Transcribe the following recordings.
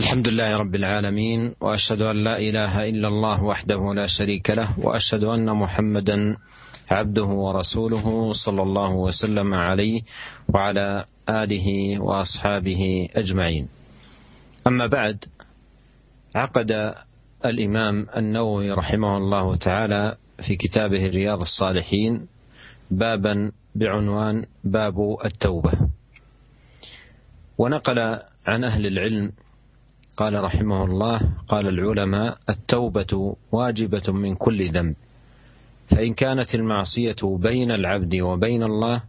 الحمد لله رب العالمين وأشهد أن لا إله إلا الله وحده لا شريك له وأشهد أن محمدا عبده ورسوله صلى الله وسلم عليه وعلى آله وأصحابه أجمعين. أما بعد عقد الإمام النووي رحمه الله تعالى في كتابه رياض الصالحين بابا بعنوان باب التوبة. ونقل عن أهل العلم قال رحمه الله قال العلماء التوبة واجبة من كل ذنب. فإن كانت المعصية بين العبد وبين الله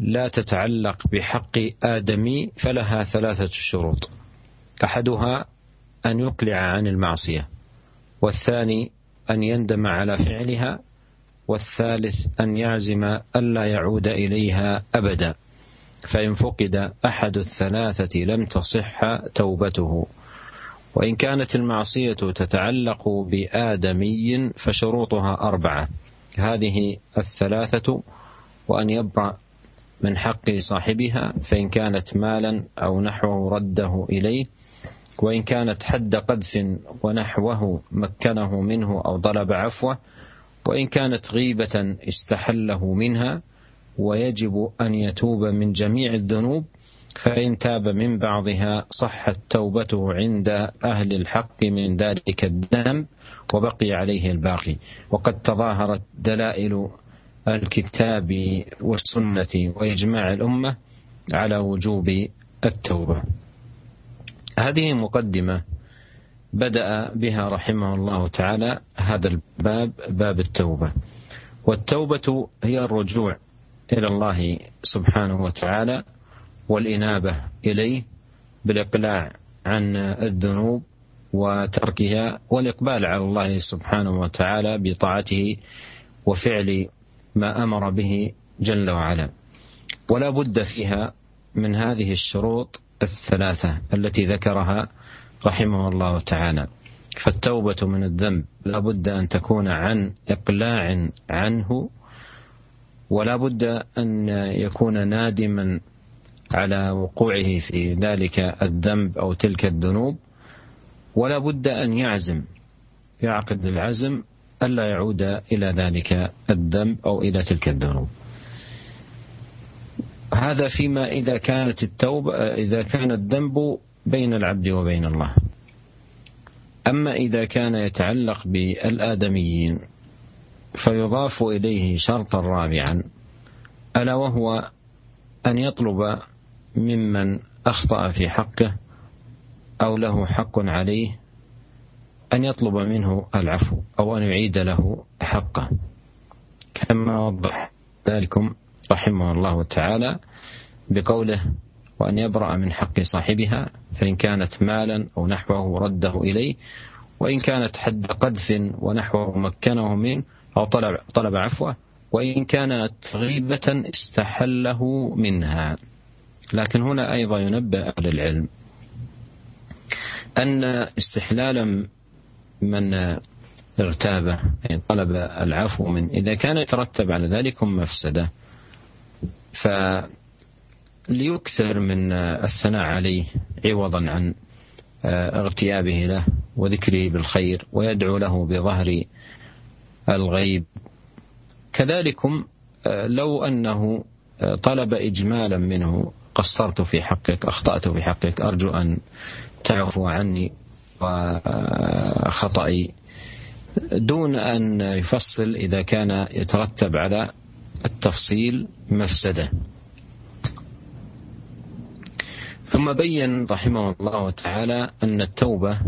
لا تتعلق بحق آدمي فلها ثلاثة شروط. أحدها أن يقلع عن المعصية والثاني أن يندم على فعلها والثالث أن يعزم ألا يعود إليها أبدا. فإن فقد أحد الثلاثة لم تصح توبته. وإن كانت المعصية تتعلق بآدمي فشروطها أربعة. هذه الثلاثة وأن يبرأ من حق صاحبها فإن كانت مالا أو نحوه رده إليه. وإن كانت حد قذف ونحوه مكنه منه أو طلب عفوه. وإن كانت غيبة استحله منها ويجب أن يتوب من جميع الذنوب فإن تاب من بعضها صحت توبته عند أهل الحق من ذلك الذنب وبقي عليه الباقي. وقد تظاهرت دلائل الكتاب والسنة وإجماع الأمة على وجوب التوبة. هذه مقدمة بدأ بها رحمه الله تعالى هذا الباب باب التوبة. والتوبة هي الرجوع إلى الله سبحانه وتعالى والإنابة إليه بالإقلاع عن الذنوب وتركها والإقبال على الله سبحانه وتعالى بطاعته وفعل ما أمر به جل وعلا. ولا بد فيها من هذه الشروط الثلاثة التي ذكرها رحمه الله تعالى. فالتوبة من الذنب لا بد أن تكون عن إقلاع عنه ولا بد أن يكون نادما على وقوعه في ذلك الذنب أو تلك الذنوب. ولا بد أن يعزم يعقد العزم ألا يعود إلى ذلك الذنب أو إلى تلك الذنوب. هذا فيما إذا كانت التوبة إذا كان الذنب بين العبد وبين الله. أما إذا كان يتعلق بالآدميين فيضاف إليه شرطا رابعا ألا وهو أن يطلب ممن أخطأ في حقه أو له حق عليه أن يطلب منه العفو أو أن يعيد له حقه. كما وضح ذلكم رحمه الله تعالى بقوله وأن يبرأ من حق صاحبها فإن كانت مالا أو نحوه رده إليه وإن كانت حد قذف ونحوه مكنه منه أو طلب, طلب عفوه وإن كانت غيبة استحله منها. لكن هنا أيضا ينبه أهل العلم أن استحلال من ارتابه يعني طلب العفو من إذا كان يترتب على ذلك مفسدة. فليكثر من الثناء عليه عوضا عن اغتيابه له وذكره بالخير ويدعو له بظهر الغيب. كذلكم آه، لو أنه آه، طلب إجمالا منه قصرت في حقك أخطأت في حقك أرجو أن تعفو عني وخطئي دون أن يفصل إذا كان يترتب على التفصيل مفسدة. ثم بين رحمه الله تعالى أن التوبة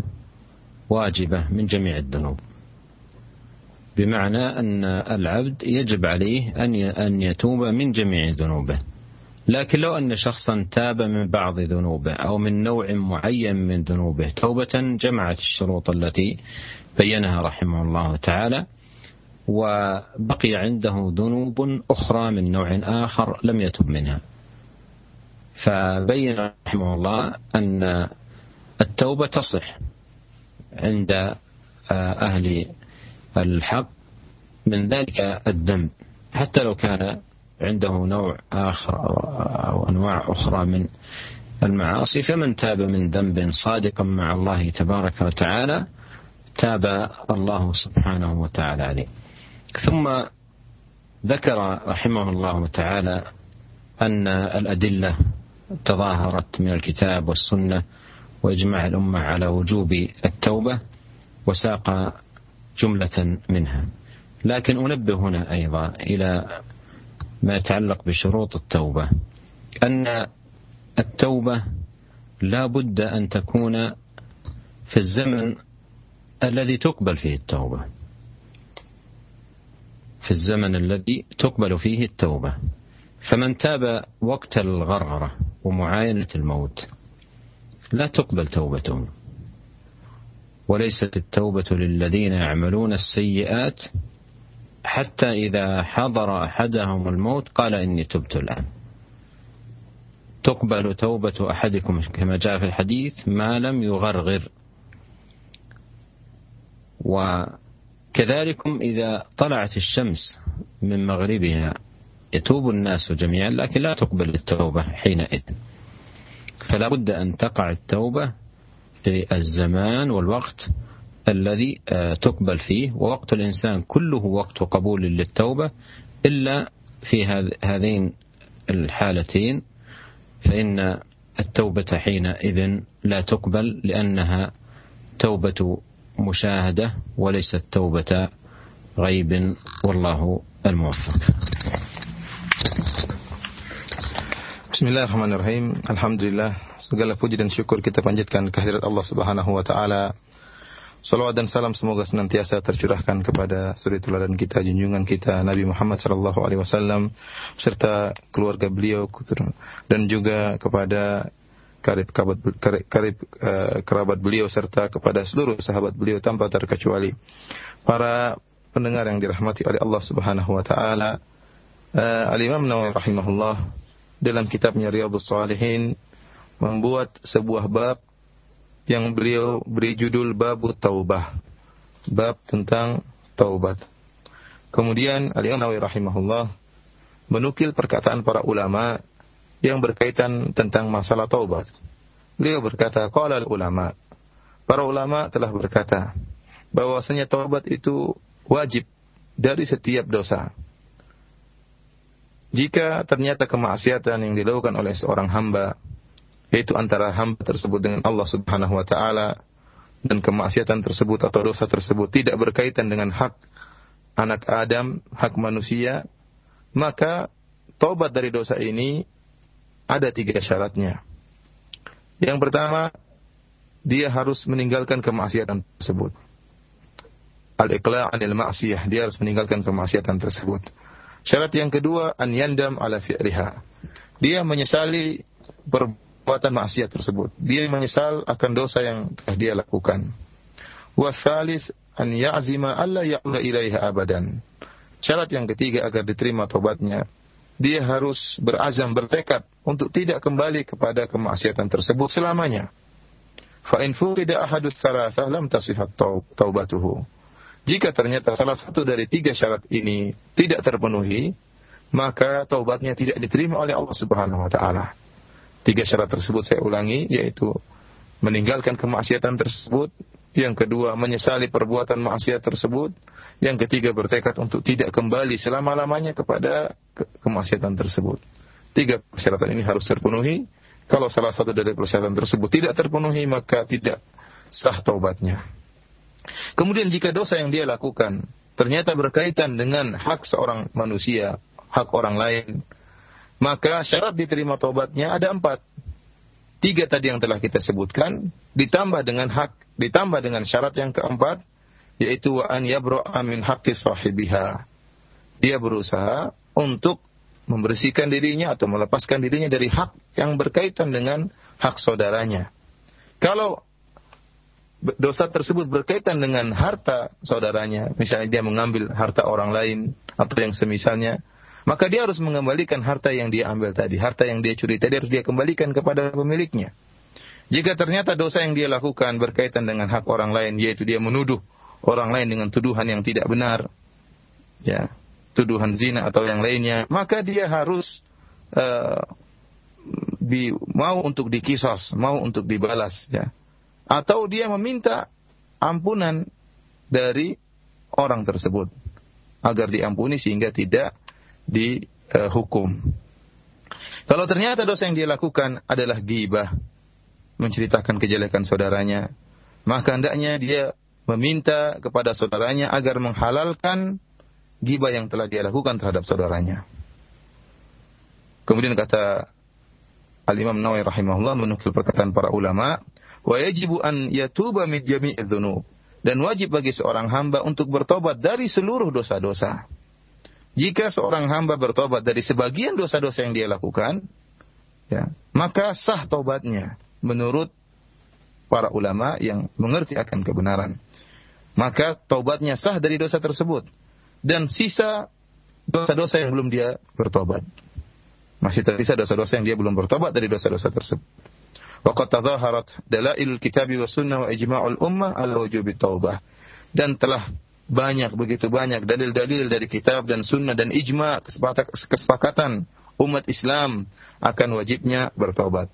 واجبة من جميع الذنوب. بمعنى أن العبد يجب عليه أن أن يتوب من جميع ذنوبه. لكن لو أن شخصا تاب من بعض ذنوبه أو من نوع معين من ذنوبه توبة جمعت الشروط التي بينها رحمه الله تعالى وبقي عنده ذنوب أخرى من نوع آخر لم يتب منها. فبين رحمه الله أن التوبة تصح عند أهل الحق من ذلك الذنب حتى لو كان عنده نوع آخر أو أنواع أخرى من المعاصي فمن تاب من ذنب صادقا مع الله تبارك وتعالى تاب الله سبحانه وتعالى عليه. ثم ذكر رحمه الله تعالى أن الأدلة تظاهرت من الكتاب والسنة وإجماع الأمة على وجوب التوبة وساق جملة منها. لكن أنبه هنا أيضا إلى ما يتعلق بشروط التوبة أن التوبة لا بد أن تكون في الزمن الذي تقبل فيه التوبة. في الزمن الذي تقبل فيه التوبة. فمن تاب وقت الغرغرة ومعاينة الموت لا تقبل توبته. وليست التوبة للذين يعملون السيئات حتى إذا حضر أحدهم الموت قال إني تبت الآن. تقبل توبة أحدكم كما جاء في الحديث ما لم يغرغر. وكذلكم إذا طلعت الشمس من مغربها يتوب الناس جميعا لكن لا تقبل التوبة حينئذ. فلا بد أن تقع التوبة في الزمان والوقت الذي آه، تقبل فيه. ووقت الإنسان كله وقت قبول للتوبة. إلا في هذين الحالتين فإن التوبة حينئذ لا تقبل لأنها توبة مشاهدة وليست توبة غيب. والله الموفق. Bismillahirrahmanirrahim. Alhamdulillah, segala puji dan syukur kita panjatkan kehadirat Allah Subhanahu wa taala. Salawat dan salam semoga senantiasa tercurahkan kepada suri teladan kita, junjungan kita Nabi Muhammad sallallahu alaihi wasallam serta keluarga beliau dan juga kepada karib kerabat, karib, uh, kerabat beliau serta kepada seluruh sahabat beliau tanpa terkecuali. Para pendengar yang dirahmati oleh Allah Subhanahu wa taala, uh, Al-Imam Nawawi rahimahullah dalam kitabnya Riyadhus Shalihin membuat sebuah bab yang beliau beri judul Bab Taubah. Bab tentang taubat. Kemudian Ali Nawawi rahimahullah menukil perkataan para ulama yang berkaitan tentang masalah taubat. Beliau berkata, qala ulama. Para ulama telah berkata bahwasanya taubat itu wajib dari setiap dosa. Jika ternyata kemaksiatan yang dilakukan oleh seorang hamba yaitu antara hamba tersebut dengan Allah Subhanahu wa taala dan kemaksiatan tersebut atau dosa tersebut tidak berkaitan dengan hak anak Adam, hak manusia, maka taubat dari dosa ini ada tiga syaratnya. Yang pertama, dia harus meninggalkan kemaksiatan tersebut. Al-iqla' anil ma'siyah, dia harus meninggalkan kemaksiatan tersebut. Syarat yang kedua, an yandam ala fi'liha. Dia menyesali perbuatan maksiat tersebut. Dia menyesal akan dosa yang telah dia lakukan. Wasalis an ya'zima alla ya'ula ilaiha abadan. Syarat yang ketiga agar diterima tobatnya, dia harus berazam, bertekad untuk tidak kembali kepada kemaksiatan tersebut selamanya. Fa in fuqida ahadus thalathah lam tasihat taubatuhu. Jika ternyata salah satu dari tiga syarat ini tidak terpenuhi, maka taubatnya tidak diterima oleh Allah Subhanahu wa taala. Tiga syarat tersebut saya ulangi yaitu meninggalkan kemaksiatan tersebut, yang kedua menyesali perbuatan maksiat tersebut, yang ketiga bertekad untuk tidak kembali selama-lamanya kepada ke kemaksiatan tersebut. Tiga persyaratan ini harus terpenuhi. Kalau salah satu dari persyaratan tersebut tidak terpenuhi, maka tidak sah taubatnya. Kemudian jika dosa yang dia lakukan ternyata berkaitan dengan hak seorang manusia, hak orang lain, maka syarat diterima tobatnya ada empat. Tiga tadi yang telah kita sebutkan, ditambah dengan hak, ditambah dengan syarat yang keempat, yaitu an yabro'a min haqqi sahibiha. Dia berusaha untuk membersihkan dirinya atau melepaskan dirinya dari hak yang berkaitan dengan hak saudaranya. Kalau dosa tersebut berkaitan dengan harta saudaranya, misalnya dia mengambil harta orang lain atau yang semisalnya, maka dia harus mengembalikan harta yang dia ambil tadi, harta yang dia curi tadi harus dia kembalikan kepada pemiliknya. Jika ternyata dosa yang dia lakukan berkaitan dengan hak orang lain, yaitu dia menuduh orang lain dengan tuduhan yang tidak benar, ya, tuduhan zina atau yang lainnya, maka dia harus uh, bi, mau untuk dikisos, mau untuk dibalas ya. Atau dia meminta ampunan dari orang tersebut agar diampuni sehingga tidak dihukum. Kalau ternyata dosa yang dia lakukan adalah gibah, menceritakan kejelekan saudaranya, maka hendaknya dia meminta kepada saudaranya agar menghalalkan gibah yang telah dia lakukan terhadap saudaranya. Kemudian kata Al-Imam Nawawi rahimahullah menukil perkataan para ulama, wa yajibu an yatuba min jami'i. Dan wajib bagi seorang hamba untuk bertobat dari seluruh dosa-dosa. Jika seorang hamba bertobat dari sebagian dosa-dosa yang dia lakukan, ya, maka sah tobatnya menurut para ulama yang mengerti akan kebenaran. Maka tobatnya sah dari dosa tersebut dan sisa dosa-dosa yang belum dia bertobat. Masih tersisa dosa-dosa yang dia belum bertobat dari dosa-dosa tersebut. Waqad tadhaharat dalailul kitabi wa sunnah wa ijma'ul ummah ala wujubi taubah. Dan telah banyak begitu banyak dalil-dalil dari kitab dan sunnah dan ijma kesepakatan umat Islam akan wajibnya bertobat.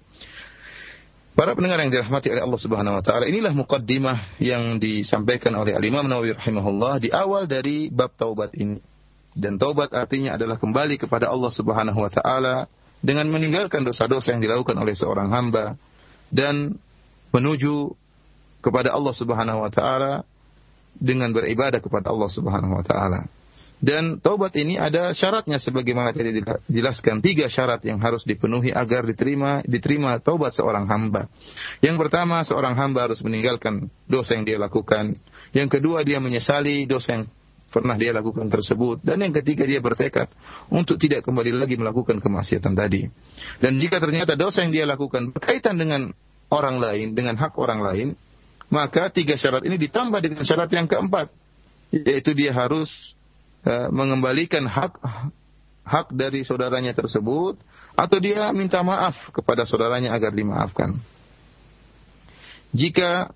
Para pendengar yang dirahmati oleh Allah Subhanahu wa taala, inilah mukaddimah yang disampaikan oleh Al-Imam Nawawi rahimahullah di awal dari bab taubat ini. Dan taubat artinya adalah kembali kepada Allah Subhanahu wa taala dengan meninggalkan dosa-dosa yang dilakukan oleh seorang hamba dan menuju kepada Allah Subhanahu wa taala dengan beribadah kepada Allah Subhanahu wa taala. Dan taubat ini ada syaratnya sebagaimana tadi dijelaskan tiga syarat yang harus dipenuhi agar diterima diterima taubat seorang hamba. Yang pertama seorang hamba harus meninggalkan dosa yang dia lakukan. Yang kedua dia menyesali dosa yang pernah dia lakukan tersebut dan yang ketiga dia bertekad untuk tidak kembali lagi melakukan kemaksiatan tadi. Dan jika ternyata dosa yang dia lakukan berkaitan dengan orang lain, dengan hak orang lain, maka tiga syarat ini ditambah dengan syarat yang keempat, yaitu dia harus uh, mengembalikan hak hak dari saudaranya tersebut atau dia minta maaf kepada saudaranya agar dimaafkan. Jika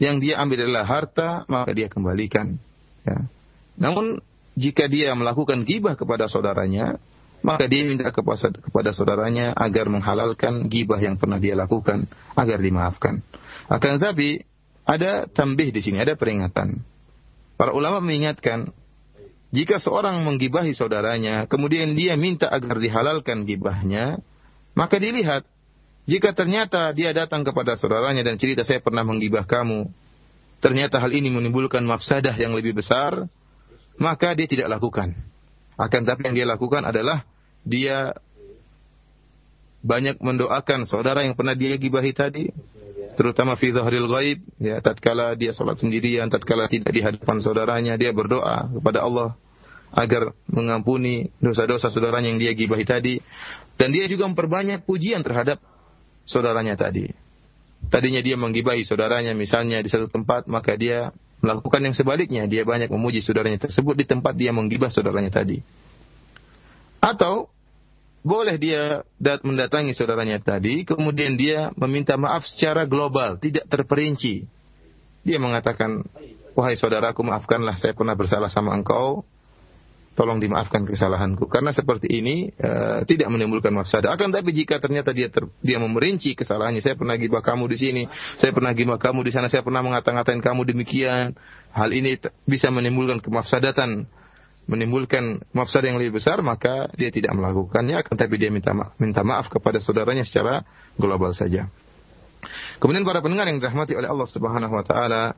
yang dia ambil adalah harta, maka dia kembalikan. Ya. Namun jika dia melakukan gibah kepada saudaranya, maka dia minta kepada, saudaranya agar menghalalkan gibah yang pernah dia lakukan agar dimaafkan. Akan tetapi ada tambih di sini, ada peringatan. Para ulama mengingatkan jika seorang menggibahi saudaranya, kemudian dia minta agar dihalalkan gibahnya, maka dilihat jika ternyata dia datang kepada saudaranya dan cerita saya pernah menggibah kamu, ternyata hal ini menimbulkan mafsadah yang lebih besar, maka dia tidak lakukan. Akan tapi yang dia lakukan adalah dia banyak mendoakan saudara yang pernah dia gibahi tadi, terutama fi zahril ghaib, ya tatkala dia salat sendirian, tatkala tidak di hadapan saudaranya, dia berdoa kepada Allah agar mengampuni dosa-dosa saudaranya yang dia gibahi tadi dan dia juga memperbanyak pujian terhadap saudaranya tadi. Tadinya dia menggibahi saudaranya misalnya di satu tempat, maka dia melakukan yang sebaliknya. Dia banyak memuji saudaranya tersebut di tempat dia menggibah saudaranya tadi. Atau boleh dia dat mendatangi saudaranya tadi, kemudian dia meminta maaf secara global, tidak terperinci. Dia mengatakan, wahai saudaraku maafkanlah saya pernah bersalah sama engkau, tolong dimaafkan kesalahanku. Karena seperti ini uh, tidak menimbulkan mafsadah. Akan tapi jika ternyata dia ter, dia memerinci kesalahannya, saya pernah gibah kamu di sini, saya pernah gibah kamu di sana, saya pernah mengata-ngatain kamu demikian. Hal ini bisa menimbulkan kemafsadatan, menimbulkan mafsadah yang lebih besar, maka dia tidak melakukannya. Akan tapi dia minta ma minta maaf kepada saudaranya secara global saja. Kemudian para pendengar yang dirahmati oleh Allah Subhanahu wa taala,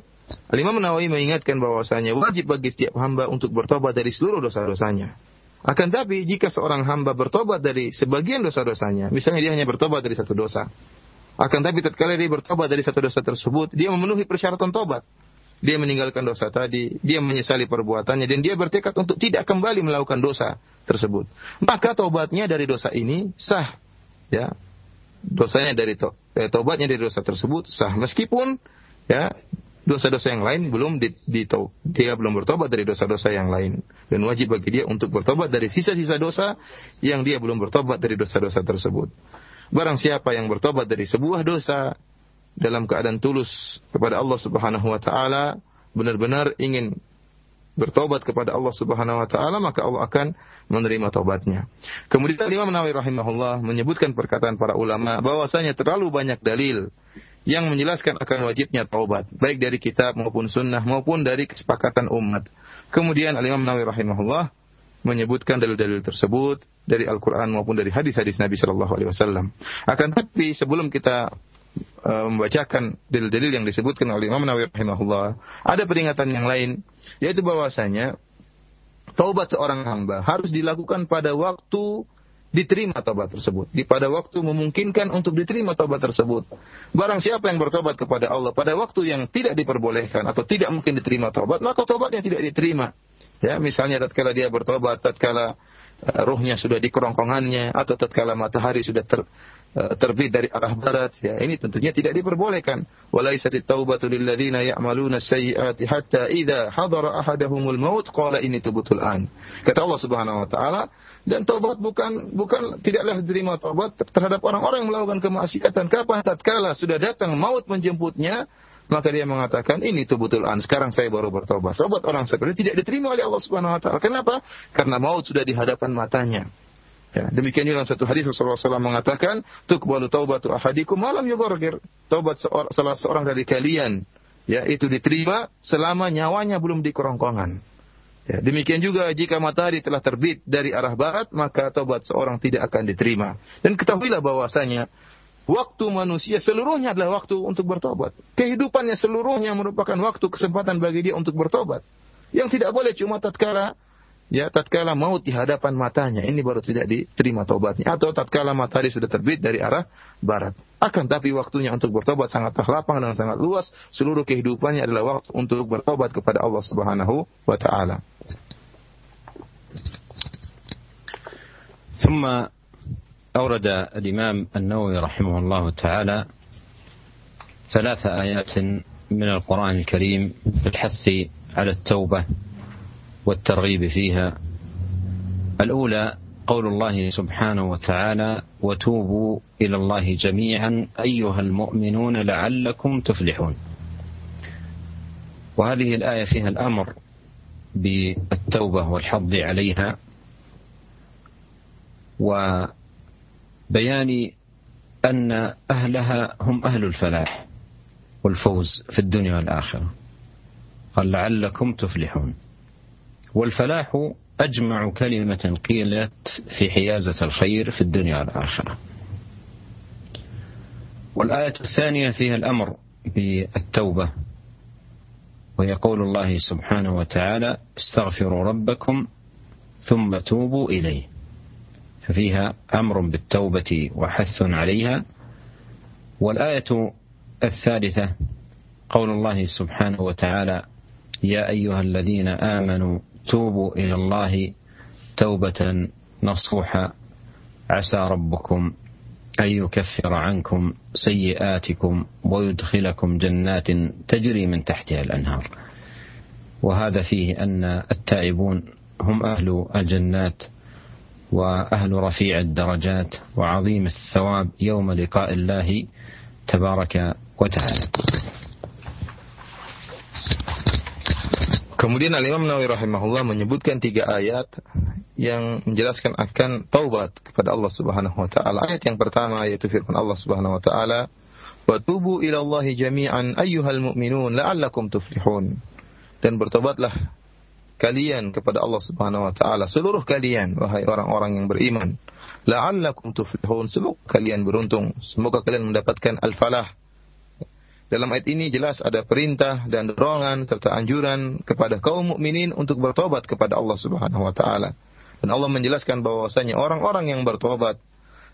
Al-Imam Nawawi mengingatkan bahwasanya wajib bagi setiap hamba untuk bertobat dari seluruh dosa-dosanya. Akan tapi jika seorang hamba bertobat dari sebagian dosa-dosanya, misalnya dia hanya bertobat dari satu dosa, akan tapi tatkala dia bertobat dari satu dosa tersebut, dia memenuhi persyaratan tobat. Dia meninggalkan dosa tadi, dia menyesali perbuatannya dan dia bertekad untuk tidak kembali melakukan dosa tersebut. Maka tobatnya dari dosa ini sah. Ya. Dosanya dari to, eh, tobatnya dari dosa tersebut sah meskipun ya dosa-dosa yang lain belum di, di, dia belum bertobat dari dosa-dosa yang lain dan wajib bagi dia untuk bertobat dari sisa-sisa dosa yang dia belum bertobat dari dosa-dosa tersebut. Barang siapa yang bertobat dari sebuah dosa dalam keadaan tulus kepada Allah Subhanahu wa taala, benar-benar ingin bertobat kepada Allah Subhanahu wa taala maka Allah akan menerima tobatnya. Kemudian Imam Nawawi rahimahullah menyebutkan perkataan para ulama bahwasanya terlalu banyak dalil yang menjelaskan akan wajibnya taubat, baik dari kitab maupun sunnah maupun dari kesepakatan umat. Kemudian Al-Imam Nawawi rahimahullah menyebutkan dalil-dalil tersebut dari Al-Quran maupun dari hadis-hadis Nabi Shallallahu Alaihi Wasallam. Akan tapi sebelum kita membacakan dalil-dalil yang disebutkan oleh Imam Nawawi rahimahullah, ada peringatan yang lain yaitu bahwasanya taubat seorang hamba harus dilakukan pada waktu diterima taubat tersebut. Di pada waktu memungkinkan untuk diterima taubat tersebut. Barang siapa yang bertobat kepada Allah pada waktu yang tidak diperbolehkan atau tidak mungkin diterima taubat, maka taubatnya tidak diterima. Ya, misalnya tatkala dia bertobat, tatkala uh, ruhnya sudah di kerongkongannya atau tatkala matahari sudah ter, terbit dari arah barat, ya ini tentunya tidak diperbolehkan. Walaisat taubatu lil ladzina ya'maluna sayyi'ati hatta idza hadara ahadahumul maut qala ini tubutul an. Kata Allah Subhanahu wa taala, dan taubat bukan bukan tidaklah diterima taubat terhadap orang-orang yang melakukan kemaksiatan kapan tatkala sudah datang maut menjemputnya maka dia mengatakan ini itu betul an. Sekarang saya baru bertobat. Tobat orang seperti tidak diterima oleh Allah Subhanahu Wa Taala. Kenapa? Karena maut sudah di hadapan matanya. Ya, demikian juga dalam satu hadis Rasulullah SAW mengatakan, "Tuqbalu taubatu ahadikum malam yubargir." Taubat seorang, salah seorang dari kalian ya itu diterima selama nyawanya belum di kerongkongan. Ya, demikian juga jika matahari telah terbit dari arah barat, maka taubat seorang tidak akan diterima. Dan ketahuilah bahwasanya Waktu manusia seluruhnya adalah waktu untuk bertobat. Kehidupannya seluruhnya merupakan waktu kesempatan bagi dia untuk bertobat. Yang tidak boleh cuma tatkala ya tatkala maut di hadapan matanya ini baru tidak diterima tobatnya atau tatkala matahari sudah terbit dari arah barat. Akan tapi waktunya untuk bertobat sangat terlapang dan sangat luas. Seluruh kehidupannya adalah waktu untuk bertobat kepada Allah Subhanahu wa taala. ثم أورد الإمام النووي رحمه الله تعالى ثلاث آيات من القرآن الكريم في الحث على التوبة والترغيب فيها. الأولى قول الله سبحانه وتعالى وتوبوا إلى الله جميعا أيها المؤمنون لعلكم تفلحون. وهذه الآية فيها الأمر بالتوبة والحض عليها. و بيان أن أهلها هم أهل الفلاح والفوز في الدنيا والآخرة. قال لعلكم تفلحون. والفلاح أجمع كلمة قيلت في حيازة الخير في الدنيا والآخرة. والآية الثانية فيها الأمر بالتوبة وهي قول الله سبحانه وتعالى استغفروا ربكم ثم توبوا إليه. ففيها أمر بالتوبة وحث عليها. والآية الثالثة قول الله سبحانه وتعالى يا أيها الذين آمنوا توبوا إلى الله توبة نصوحا عسى ربكم أن يكفر عنكم سيئاتكم ويدخلكم جنات تجري من تحتها الأنهار وهذا فيه أن التائبون هم أهل الجنات وأهل رفيع الدرجات وعظيم الثواب يوم لقاء الله تبارك وتعالى. Kemudian Al-Imam Nawawi rahimahullah menyebutkan tiga ayat yang menjelaskan akan taubat kepada Allah Subhanahu wa taala. Ayat yang pertama yaitu firman Allah Subhanahu wa taala, "Wa tubu ila Allah jami'an ayyuhal mu'minun la'allakum tuflihun." Dan bertobatlah kalian kepada Allah Subhanahu wa taala, seluruh kalian wahai orang-orang yang beriman. La'allakum tuflihun, semoga kalian beruntung, semoga kalian mendapatkan al-falah. Dalam ayat ini jelas ada perintah dan dorongan serta anjuran kepada kaum mukminin untuk bertobat kepada Allah Subhanahu wa taala. Dan Allah menjelaskan bahwasanya orang-orang yang bertobat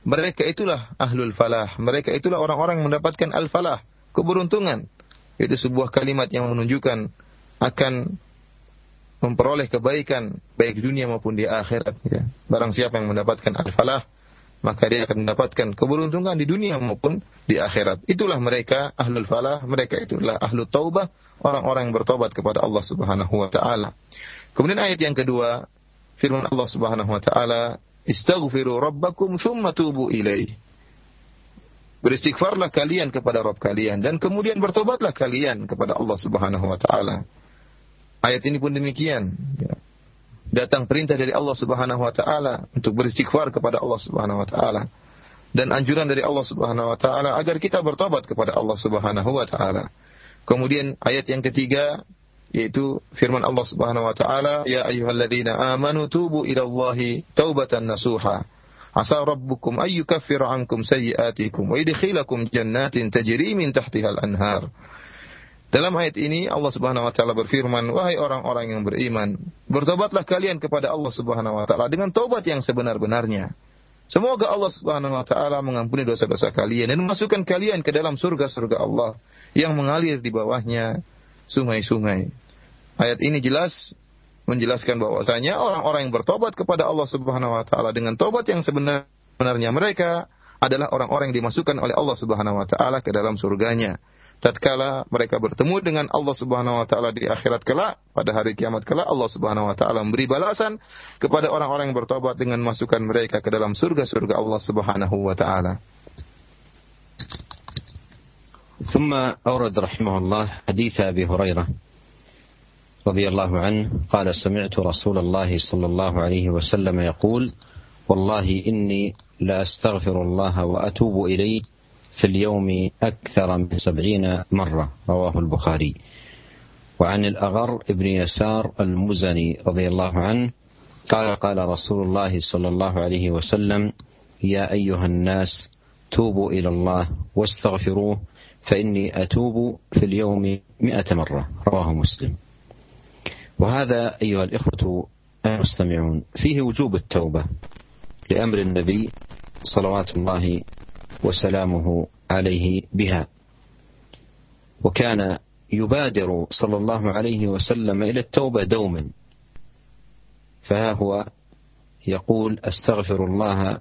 mereka itulah ahlul falah, mereka itulah orang-orang yang mendapatkan al-falah, keberuntungan. Itu sebuah kalimat yang menunjukkan akan memperoleh kebaikan baik dunia maupun di akhirat. Ya. Barang siapa yang mendapatkan al-falah, maka dia akan mendapatkan keberuntungan di dunia maupun di akhirat. Itulah mereka ahlul falah, mereka itulah ahlu taubah, orang-orang yang bertobat kepada Allah Subhanahu wa taala. Kemudian ayat yang kedua, firman Allah Subhanahu wa taala, "Istaghfiru rabbakum tsumma tubu ilaih." Beristighfarlah kalian kepada Rabb kalian dan kemudian bertobatlah kalian kepada Allah Subhanahu wa taala. Ayat ini pun demikian. Ya. Datang perintah dari Allah Subhanahu wa taala untuk beristighfar kepada Allah Subhanahu wa taala dan anjuran dari Allah Subhanahu wa taala agar kita bertobat kepada Allah Subhanahu wa taala. Kemudian ayat yang ketiga yaitu firman Allah Subhanahu wa taala, "Ya ayyuhalladzina amanu tubu ila Allahi taubatan nasuha." Asa rabbukum ay yukaffira ankum sayyi'atikum wa yudkhilakum jannatin tajri min tahtiha al-anhar. Dalam ayat ini Allah Subhanahu wa taala berfirman, "Wahai orang-orang yang beriman, bertobatlah kalian kepada Allah Subhanahu wa taala dengan taubat yang sebenar-benarnya." Semoga Allah Subhanahu wa taala mengampuni dosa-dosa kalian dan memasukkan kalian ke dalam surga-surga Allah yang mengalir di bawahnya sungai-sungai. Ayat ini jelas menjelaskan bahwasanya orang-orang yang bertobat kepada Allah Subhanahu wa taala dengan tobat yang sebenarnya mereka adalah orang-orang yang dimasukkan oleh Allah Subhanahu wa taala ke dalam surganya Tatkala mereka bertemu dengan Allah Subhanahu wa taala di akhirat kelak, pada hari kiamat kelak Allah Subhanahu wa taala memberi balasan kepada orang-orang yang bertobat dengan masukkan mereka ke dalam surga-surga Allah Subhanahu wa taala. ثم أورد رحمه الله حديث أبي هريرة رضي الله عنه قال سمعت رسول الله صلى الله عليه وسلم يقول والله إني لأستغفر الله وأتوب إليه في اليوم أكثر من سبعين مرة رواه البخاري. وعن الأغر ابن يسار المزني رضي الله عنه قال قال رسول الله صلى الله عليه وسلم يا أيها الناس توبوا إلى الله واستغفروه فإني أتوب في اليوم مئة مرة. رواه مسلم. وهذا أيها الإخوة المستمعون فيه وجوب التوبة لأمر النبي صلوات الله وسلامه عليه بها. وكان يبادر صلى الله عليه وسلم إلى التوبة دوما. فها هو يقول أستغفر الله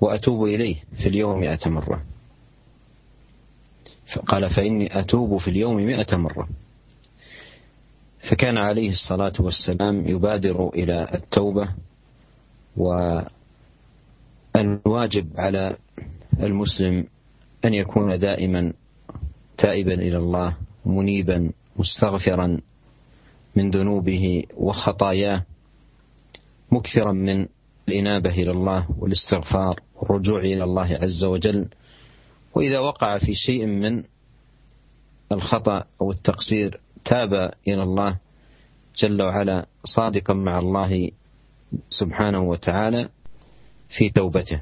وأتوب إليه في اليوم مئة مرة. قال فإني أتوب في اليوم مئة مرة. فكان عليه الصلاة والسلام يبادر إلى التوبة والواجب على المسلم أن يكون دائما تائبا إلى الله منيبا مستغفرا من ذنوبه وخطاياه مكثرا من الإنابة إلى الله والاستغفار والرجوع إلى الله عز وجل. وإذا وقع في شيء من الخطأ أو التقصير تاب إلى الله جل وعلا صادقا مع الله سبحانه وتعالى في توبته.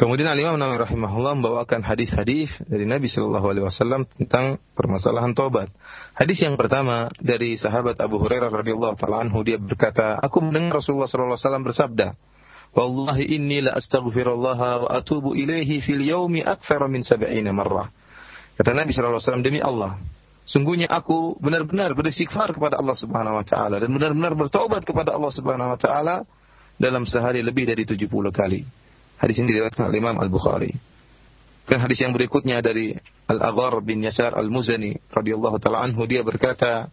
Kemudian Al Imam Nawawi rahimahullah membawakan hadis-hadis dari Nabi Shallallahu alaihi wasallam tentang permasalahan tobat. Hadis yang pertama dari sahabat Abu Hurairah radhiyallahu taala anhu dia berkata, "Aku mendengar Rasulullah sallallahu alaihi wasallam bersabda, Wallahi inni la astaghfirullah wa atubu ilaihi fil yaumi aktsara min sab'ina marrah." Kata Nabi sallallahu alaihi wasallam, "Demi Allah, sungguhnya aku benar-benar beristighfar kepada Allah Subhanahu wa taala dan benar-benar bertobat kepada Allah Subhanahu wa taala dalam sehari lebih dari 70 kali." Hadis ini diriwayatkan oleh Imam Al-Bukhari. Dan hadis yang berikutnya dari Al-Aghar bin Yasar Al-Muzani radhiyallahu taala anhu dia berkata,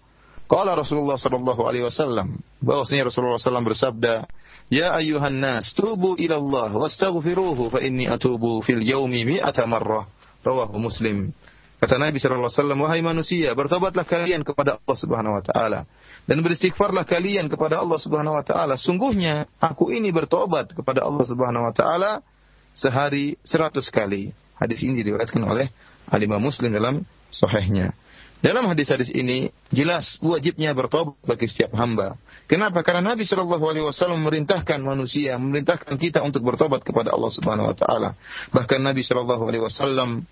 Qala Rasulullah sallallahu alaihi wasallam, bahwasanya Rasulullah sallallahu bersabda, "Ya ayuhan nas, tubu ila Allah wastaghfiruhu fa inni atubu fil yaumi mi'ata marrah." Rawahu Muslim. Kata Nabi sallallahu alaihi wasallam, "Wahai manusia, bertobatlah kalian kepada Allah Subhanahu wa taala dan beristighfarlah kalian kepada Allah Subhanahu wa taala. Sungguhnya aku ini bertobat kepada Allah Subhanahu wa taala sehari seratus kali." Hadis ini diriwayatkan oleh Alimah Muslim dalam sahihnya. Dalam hadis-hadis ini jelas wajibnya bertobat bagi setiap hamba. Kenapa? Karena Nabi Shallallahu Alaihi Wasallam memerintahkan manusia, memerintahkan kita untuk bertobat kepada Allah Subhanahu Wa Taala. Bahkan Nabi Shallallahu Alaihi Wasallam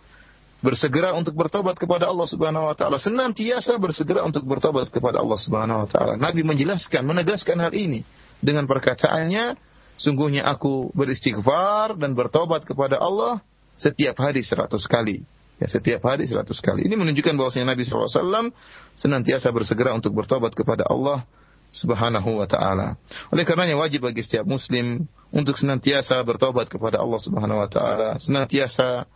bersegera untuk bertobat kepada Allah Subhanahu wa taala, senantiasa bersegera untuk bertobat kepada Allah Subhanahu wa taala. Nabi menjelaskan, menegaskan hal ini dengan perkataannya, sungguhnya aku beristighfar dan bertobat kepada Allah setiap hari seratus kali. Ya, setiap hari seratus kali. Ini menunjukkan bahwasanya Nabi SAW senantiasa bersegera untuk bertobat kepada Allah Subhanahu wa taala. Oleh karenanya wajib bagi setiap muslim untuk senantiasa bertobat kepada Allah Subhanahu wa taala, senantiasa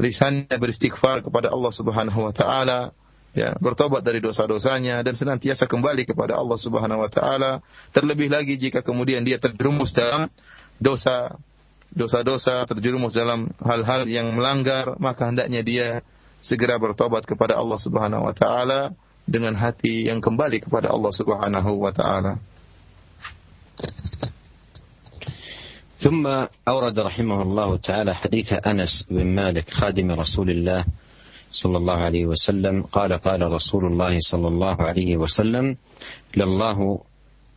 lisannya beristighfar kepada Allah Subhanahu wa taala, ya, bertobat dari dosa-dosanya dan senantiasa kembali kepada Allah Subhanahu wa taala. Terlebih lagi jika kemudian dia terjerumus dalam dosa dosa-dosa, terjerumus dalam hal-hal yang melanggar, maka hendaknya dia segera bertobat kepada Allah Subhanahu wa taala dengan hati yang kembali kepada Allah Subhanahu wa taala. ثم أورد رحمه الله تعالى حديث أنس بن مالك خادم رسول الله صلى الله عليه وسلم. قال قال رسول الله صلى الله عليه وسلم لله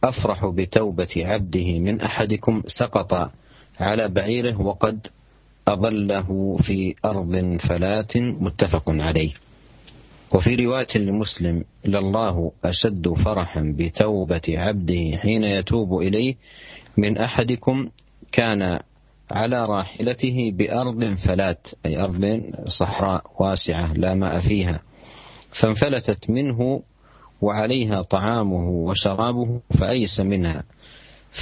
أفرح بتوبة عبده من أحدكم سقط على بعيره وقد أظله في أرض فلات. متفق عليه. وفي رواية لمسلم لله أشد فرحا بتوبة عبده حين يتوب إليه من أحدكم كان على راحلته بأرض فلات أي أرض صحراء واسعة لا ماء فيها. فانفلتت منه وعليها طعامه وشرابه فأيس منها.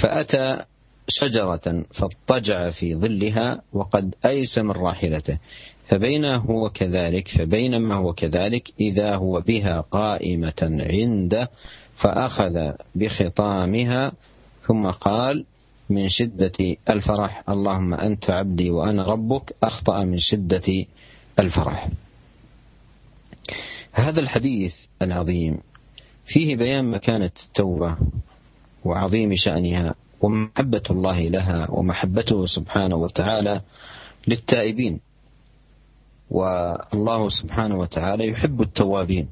فأتى شجرة فاضطجع في ظلها وقد أيس من راحلته. فبين هو كذلك فبينما هو كذلك إذا هو بها قائمة عنده فأخذ بخطامها ثم قال من شدة الفرح. اللهم أنت عبدي وأنا ربك أخطأ من شدة الفرح. هذا الحديث العظيم فيه بيان مكانة التوبة وعظيم شأنها ومحبة الله لها ومحبته سبحانه وتعالى للتائبين. والله سبحانه وتعالى يحب التوابين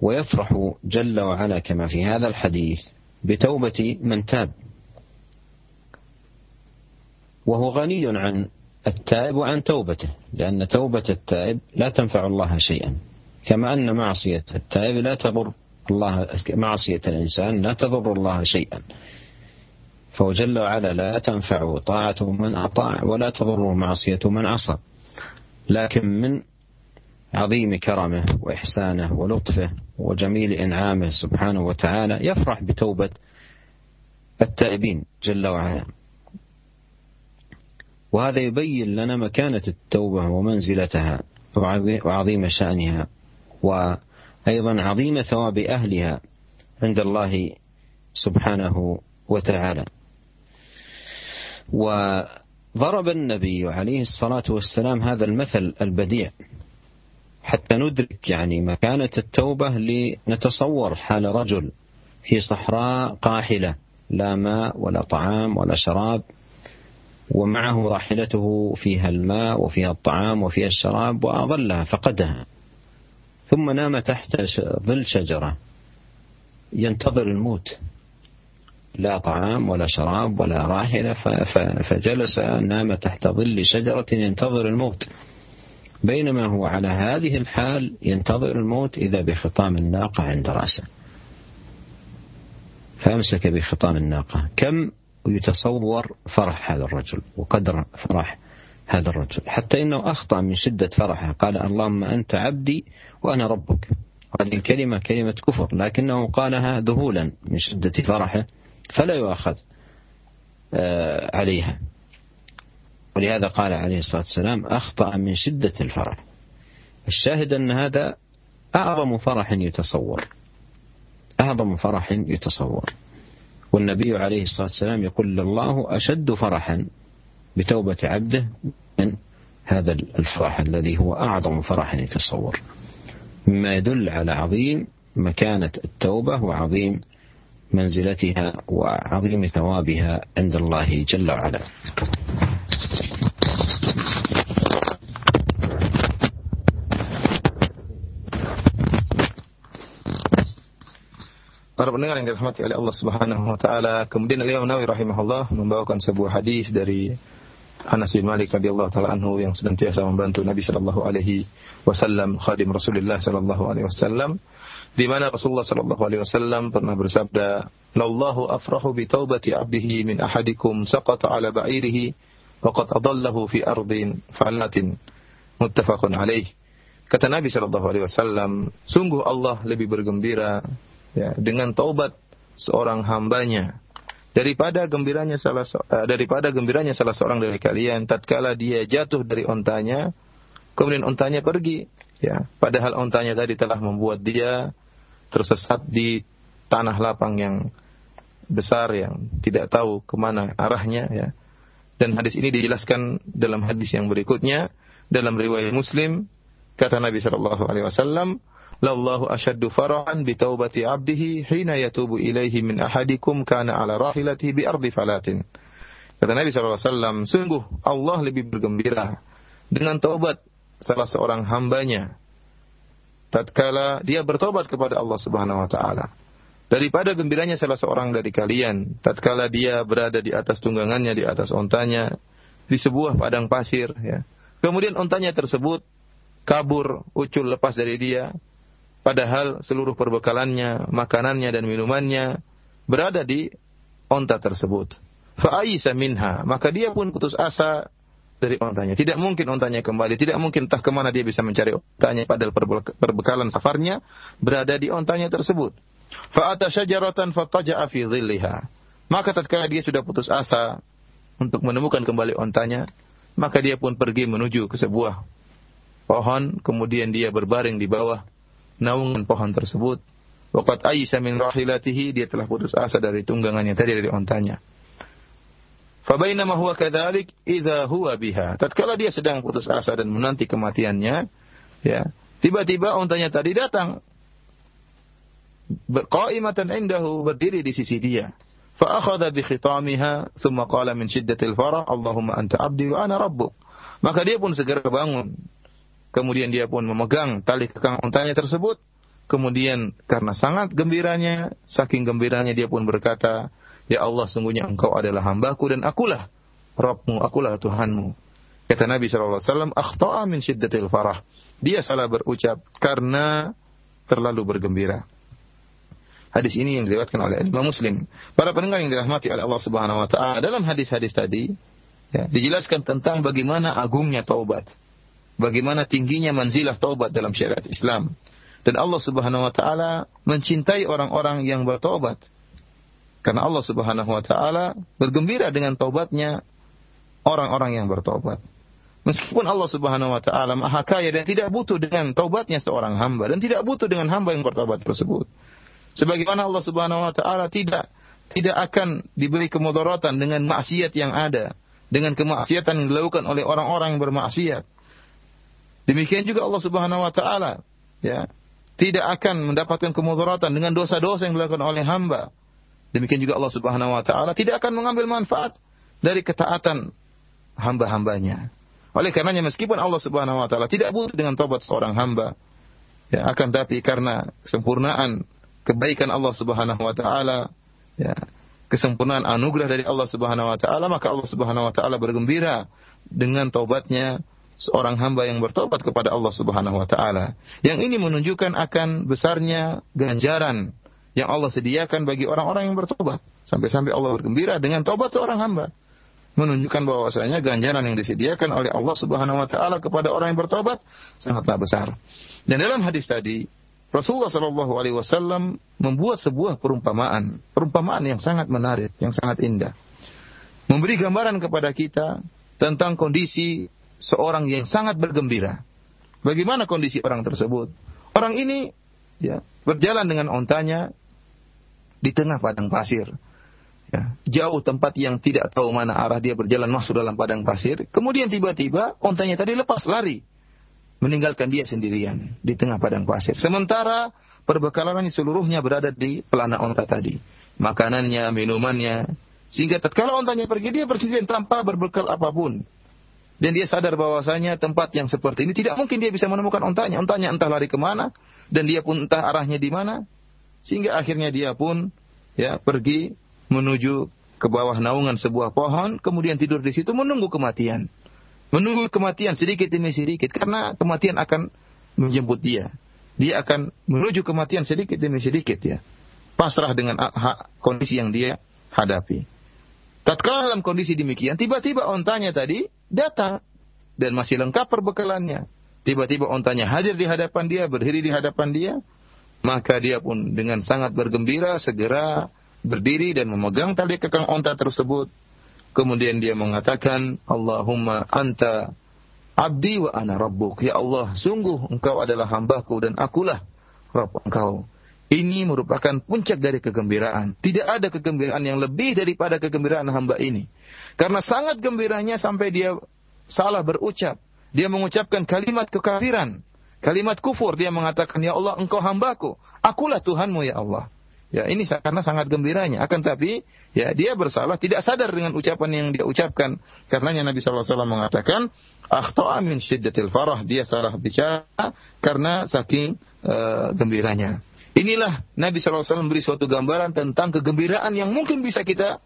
ويفرح جل وعلا كما في هذا الحديث بتوبة من تاب. وهو غني عن التائب وعن توبته لأن توبة التائب لا تنفع الله شيئا. كما أن معصية التائب لا تضر الله معصية الإنسان لا تضر الله شيئا. فهو جل وعلا لا تنفع طاعة من أطاع ولا تضره معصية من عصى. لكن من عظيم كرمه وإحسانه ولطفه وجميل إنعامه سبحانه وتعالى يفرح بتوبة التائبين جل وعلا. وهذا يبين لنا مكانة التوبة ومنزلتها وعظيم شأنها وأيضا عظيم ثواب أهلها عند الله سبحانه وتعالى. وضرب النبي عليه الصلاة والسلام هذا المثل البديع. حتى ندرك يعني مكانة التوبة لنتصور حال رجل في صحراء قاحلة لا ماء ولا طعام ولا شراب. ومعه راحلته فيها الماء وفيها الطعام وفيها الشراب وأظلها فقدها. ثم نام تحت ظل شجرة. ينتظر الموت. لا طعام ولا شراب ولا راحلة فجلس نام تحت ظل شجرة ينتظر الموت. بينما هو على هذه الحال ينتظر الموت إذا بخطام الناقة عند رأسه. فأمسك بخطام الناقة. كم يتصور فرح هذا الرجل وقدر فرح هذا الرجل. حتى إنه أخطأ من شدة فرحه. قال اللهم أنت عبدي وأنا ربك. هذه الكلمة كلمة كفر لكنه قالها ذهولا من شدة فرحه فلا يؤاخذ آه، عليها. ولهذا قال عليه الصلاة والسلام أخطأ من شدة الفرح. الشاهد أن هذا أعظم فرح يتصور. أعظم فرح يتصور. والنبي عليه الصلاة والسلام يقول الله أشد فرحا بتوبة عبده من هذا الفرح الذي هو أعظم فرح يتصور. مما يدل على عظيم مكانة التوبة وعظيم منزلتها وعظيم ثوابها عند الله جل وعلا. Para pendengar yang dirahmati oleh Allah Subhanahu wa taala, kemudian Imam Nawawi rahimahullah membawakan sebuah hadis dari Anas bin Malik radhiyallahu taala anhu yang senantiasa membantu Nabi sallallahu alaihi wasallam, khadim Rasulullah sallallahu alaihi wasallam, di mana Rasulullah sallallahu alaihi wasallam pernah bersabda, "Lallahu afrahu bi taubati 'abdihi min ahadikum saqata 'ala ba'irihi wa qad adallahu fi ardin falatin." Muttafaqun alaih. Kata Nabi sallallahu alaihi wasallam, sungguh Allah lebih bergembira ya, dengan taubat seorang hambanya. Daripada gembiranya salah uh, daripada gembiranya salah seorang dari kalian tatkala dia jatuh dari ontanya kemudian ontanya pergi ya padahal ontanya tadi telah membuat dia tersesat di tanah lapang yang besar yang tidak tahu ke mana arahnya ya. Dan hadis ini dijelaskan dalam hadis yang berikutnya dalam riwayat Muslim kata Nabi sallallahu alaihi wasallam lallahu ashaddu farahan bi taubati 'abdihi hina yatubu ilaihi min ahadikum kana ala rahilatihi bi ardi falatin. Kata Nabi wasallam, sungguh Allah lebih bergembira dengan taubat salah seorang hambanya. Tatkala dia bertobat kepada Allah Subhanahu wa taala. Daripada gembiranya salah seorang dari kalian tatkala dia berada di atas tunggangannya di atas ontanya di sebuah padang pasir ya. Kemudian ontanya tersebut kabur ucul lepas dari dia padahal seluruh perbekalannya makanannya dan minumannya berada di onta tersebut fa minha maka dia pun putus asa dari ontanya. Tidak mungkin ontanya kembali. Tidak mungkin entah ke mana dia bisa mencari ontanya. Padahal perbekalan safarnya berada di ontanya tersebut. Fa'ata syajaratan fattaja'a fi dhilliha. Maka tatkala dia sudah putus asa untuk menemukan kembali ontanya, maka dia pun pergi menuju ke sebuah pohon, kemudian dia berbaring di bawah naungan pohon tersebut. Waqat Aisyah min rahilatihi, dia telah putus asa dari tunggangannya tadi dari ontanya. Fabainama huwa kadzalik idza huwa biha. Tatkala dia sedang putus asa dan menanti kematiannya, ya, tiba-tiba ontanya tadi datang qaimatan indahu berdiri di sisi dia. Khitamiha thumma qala min shiddatil farah Allahumma anta abdi wa ana rabbuk. Maka dia pun segera bangun. Kemudian dia pun memegang tali kekang ontanya tersebut. Kemudian karena sangat gembiranya, saking gembiranya dia pun berkata, Ya Allah, sungguhnya engkau adalah hambaku dan akulah Rabbmu, akulah Tuhanmu. Kata Nabi SAW, akhta'a min syiddatil farah. Dia salah berucap karena terlalu bergembira. Hadis ini yang diriwayatkan oleh Imam Muslim. Para pendengar yang dirahmati oleh Allah Subhanahu wa taala, dalam hadis-hadis tadi ya, dijelaskan tentang bagaimana agungnya taubat. Bagaimana tingginya manzilah taubat dalam syariat Islam. Dan Allah Subhanahu wa taala mencintai orang-orang yang bertobat. Karena Allah Subhanahu wa taala bergembira dengan taubatnya orang-orang yang bertobat. Meskipun Allah Subhanahu wa taala Maha Kaya dan tidak butuh dengan taubatnya seorang hamba dan tidak butuh dengan hamba yang bertobat tersebut. Sebagaimana Allah Subhanahu wa taala tidak tidak akan diberi kemudaratan dengan maksiat yang ada, dengan kemaksiatan yang dilakukan oleh orang-orang yang bermaksiat. Demikian juga Allah Subhanahu wa taala ya, tidak akan mendapatkan kemudaratan dengan dosa-dosa yang dilakukan oleh hamba Demikian juga Allah Subhanahu wa taala tidak akan mengambil manfaat dari ketaatan hamba-hambanya. Oleh karenanya meskipun Allah Subhanahu wa taala tidak butuh dengan tobat seorang hamba, ya akan tapi karena kesempurnaan kebaikan Allah Subhanahu wa taala, ya kesempurnaan anugerah dari Allah Subhanahu wa taala, maka Allah Subhanahu wa taala bergembira dengan taubatnya seorang hamba yang bertobat kepada Allah Subhanahu wa taala. Yang ini menunjukkan akan besarnya ganjaran yang Allah sediakan bagi orang-orang yang bertobat. Sampai-sampai Allah bergembira dengan tobat seorang hamba. Menunjukkan bahwasanya ganjaran yang disediakan oleh Allah Subhanahu wa taala kepada orang yang bertobat sangatlah besar. Dan dalam hadis tadi, Rasulullah Shallallahu alaihi wasallam membuat sebuah perumpamaan, perumpamaan yang sangat menarik, yang sangat indah. Memberi gambaran kepada kita tentang kondisi seorang yang sangat bergembira. Bagaimana kondisi orang tersebut? Orang ini ya, berjalan dengan ontanya di tengah padang pasir. Ya, jauh tempat yang tidak tahu mana arah dia berjalan masuk dalam padang pasir. Kemudian tiba-tiba ontanya tadi lepas lari. Meninggalkan dia sendirian di tengah padang pasir. Sementara perbekalannya seluruhnya berada di pelana onta tadi. Makanannya, minumannya. Sehingga tatkala ontanya pergi, dia pergi tanpa berbekal apa pun. Dan dia sadar bahwasanya tempat yang seperti ini tidak mungkin dia bisa menemukan ontanya. Ontanya entah lari ke mana, dan dia pun entah arahnya di mana. Sehingga akhirnya dia pun ya pergi menuju ke bawah naungan sebuah pohon, kemudian tidur di situ menunggu kematian. Menunggu kematian sedikit demi sedikit karena kematian akan menjemput dia. Dia akan menuju kematian sedikit demi sedikit ya. Pasrah dengan hak kondisi yang dia hadapi. Tatkala dalam kondisi demikian, tiba-tiba ontanya tadi datang dan masih lengkap perbekalannya. Tiba-tiba ontanya hadir di hadapan dia, berdiri di hadapan dia, maka dia pun dengan sangat bergembira segera berdiri dan memegang tali kekang onta tersebut. Kemudian dia mengatakan, Allahumma anta abdi wa ana rabbuk. Ya Allah, sungguh engkau adalah hambaku dan akulah Rabb engkau. Ini merupakan puncak dari kegembiraan. Tidak ada kegembiraan yang lebih daripada kegembiraan hamba ini. Karena sangat gembiranya sampai dia salah berucap. Dia mengucapkan kalimat kekafiran. Kalimat kufur. Dia mengatakan, Ya Allah, engkau hambaku. Akulah Tuhanmu, Ya Allah. Ya ini karena sangat gembiranya. Akan tapi ya dia bersalah tidak sadar dengan ucapan yang dia ucapkan. Karenanya Nabi SAW mengatakan, akhta'a min syiddatil farah. Dia salah bicara karena saking uh, gembiranya. Inilah Nabi SAW memberi suatu gambaran tentang kegembiraan yang mungkin bisa kita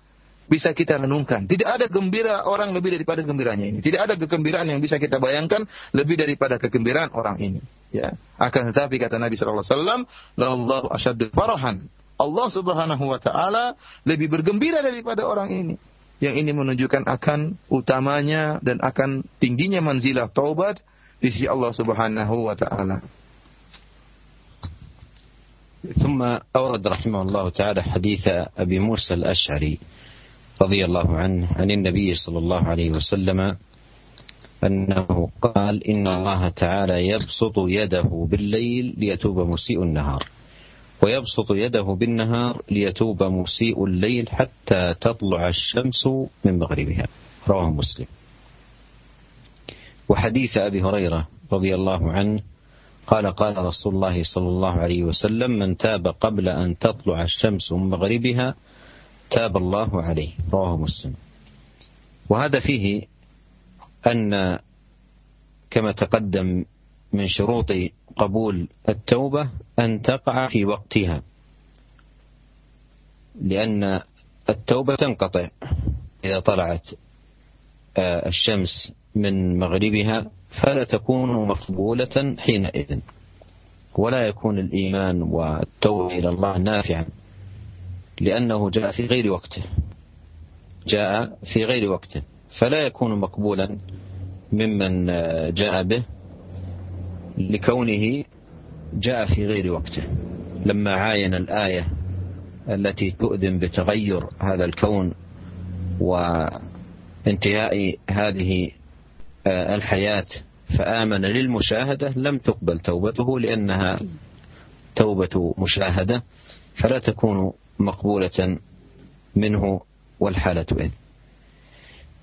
bisa kita renungkan. Tidak ada gembira orang lebih daripada gembiranya ini. Tidak ada kegembiraan yang bisa kita bayangkan lebih daripada kegembiraan orang ini. Ya. Akan tetapi kata Nabi SAW, Allah asyaddu farahan. Allah Subhanahu wa taala lebih bergembira daripada orang ini. Yang ini menunjukkan akan utamanya dan akan tingginya manzilah taubat di sisi Allah Subhanahu wa taala. ثم أورد رحمه الله تعالى حديث أبي موسى الأشعري رضي الله عنه عن النبي صلى الله عليه وسلم أنه قال إن الله تعالى يبسط يده بالليل ليتوب مسيء النهار ويبسط يده بالنهار ليتوب مسيء الليل حتى تطلع الشمس من مغربها. رواه مسلم. وحديث أبي هريرة رضي الله عنه قال قال رسول الله صلى الله عليه وسلم من تاب قبل أن تطلع الشمس من مغربها تاب الله عليه. رواه مسلم. وهذا فيه أن كما تقدم من شروط قبول التوبة أن تقع في وقتها. لأن التوبة تنقطع. إذا طلعت آه، الشمس من مغربها فلا تكون مقبولة حينئذ. ولا يكون الإيمان والتوبة إلى الله نافعا. لأنه جاء في غير وقته. جاء في غير وقته. فلا يكون مقبولا ممن جاء به لكونه جاء في غير وقته. لما عاين الآية التي تؤذن بتغير هذا الكون وانتهاء هذه الحياة فآمن للمشاهدة لم تقبل توبته لأنها توبة مشاهدة. فلا تكون مقبولة منه والحالة إذ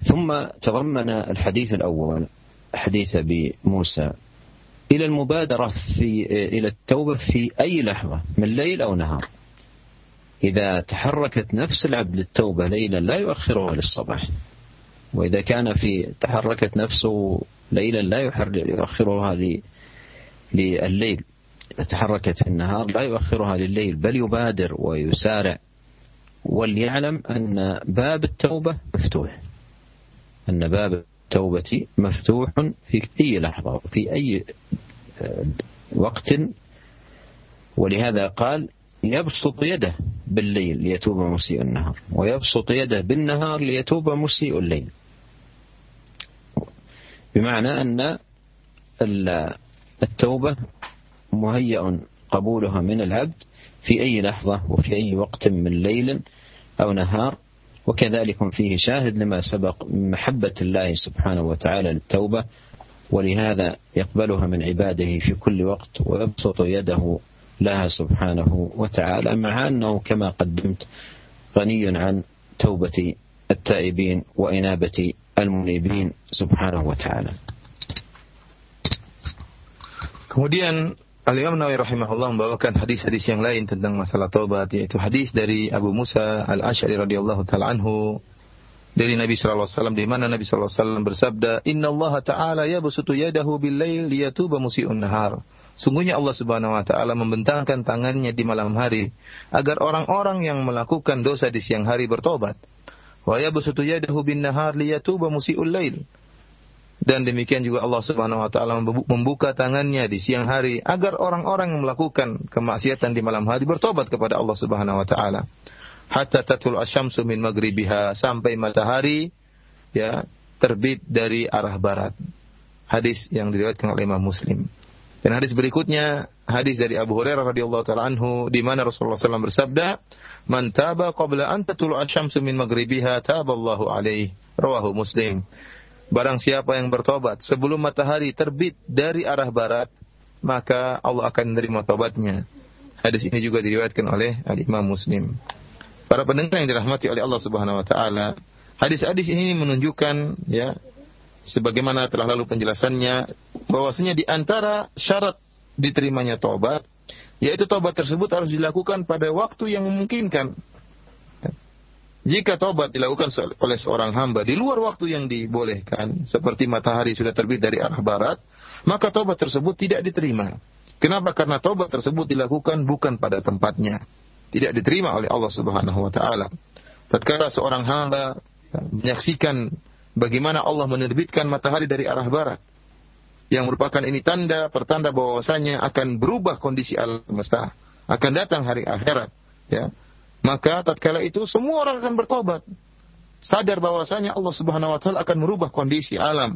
ثم تضمن الحديث الأول حديث أبي موسى إلى المبادرة في إلى التوبة في أي لحظة من ليل أو نهار. إذا تحركت نفس العبد للتوبة ليلا لا يؤخرها للصباح. وإذا كان في تحركت نفسه ليلا لا يؤخرها لليل إذا تحركت في النهار لا يؤخرها لليل بل يبادر ويسارع. وليعلم أن باب التوبة مفتوح. أن باب التوبة مفتوح في أي لحظة في أي آه، وقت. ولهذا قال يبسط يده بالليل ليتوب مسيء النهار ويبسط يده بالنهار ليتوب مسيء الليل. بمعنى أن التوبة مهيأ قبولها من العبد في أي لحظة وفي أي وقت من ليل أو نهار وكذلك فيه شاهد لما سبق من محبة الله سبحانه وتعالى للتوبة ولهذا يقبلها من عباده في كل وقت ويبسط يده لها سبحانه وتعالى مع أنه كما قدمت غني عن توبة التائبين وإنابة المنيبين سبحانه وتعالى. Kemudian Al-Imam Nawawi rahimahullah membawakan hadis-hadis yang lain tentang masalah taubat yaitu hadis dari Abu Musa Al-Asy'ari radhiyallahu taala anhu dari Nabi sallallahu alaihi wasallam di mana Nabi sallallahu alaihi wasallam bersabda, "Inna Allah Ta'ala yabsutu yadahu bil-lail liyatuba musii'un nahar." Sungguhnya Allah Subhanahu wa taala membentangkan tangannya di malam hari agar orang-orang yang melakukan dosa di siang hari bertobat. Wa yabsutu yadahu bin nahar liyatuba musii'ul lail. Dan demikian juga Allah Subhanahu wa taala membuka tangannya di siang hari agar orang-orang yang melakukan kemaksiatan di malam hari bertobat kepada Allah Subhanahu wa taala. Hatta tatul asyamsu min maghribiha sampai matahari ya terbit dari arah barat. Hadis yang diriwayatkan oleh Imam Muslim. Dan hadis berikutnya hadis dari Abu Hurairah radhiyallahu taala anhu di mana Rasulullah SAW bersabda, "Man taba qabla an tatul asyamsu min maghribiha taballahu alaihi." Rawahu Muslim. Barang siapa yang bertobat sebelum matahari terbit dari arah barat, maka Allah akan menerima tobatnya. Hadis ini juga diriwayatkan oleh Al-Imam Muslim. Para pendengar yang dirahmati oleh Allah Subhanahu wa taala, hadis-hadis ini menunjukkan ya sebagaimana telah lalu penjelasannya bahwasanya di antara syarat diterimanya taubat yaitu taubat tersebut harus dilakukan pada waktu yang memungkinkan. Jika taubat dilakukan oleh seorang hamba di luar waktu yang dibolehkan, seperti matahari sudah terbit dari arah barat, maka taubat tersebut tidak diterima. Kenapa? Karena taubat tersebut dilakukan bukan pada tempatnya. Tidak diterima oleh Allah Subhanahu wa taala. Tatkala seorang hamba menyaksikan bagaimana Allah menerbitkan matahari dari arah barat, yang merupakan ini tanda pertanda bahwasanya akan berubah kondisi alam semesta, akan datang hari akhirat, ya maka tatkala itu semua orang akan bertobat. Sadar bahwasanya Allah Subhanahu wa taala akan merubah kondisi alam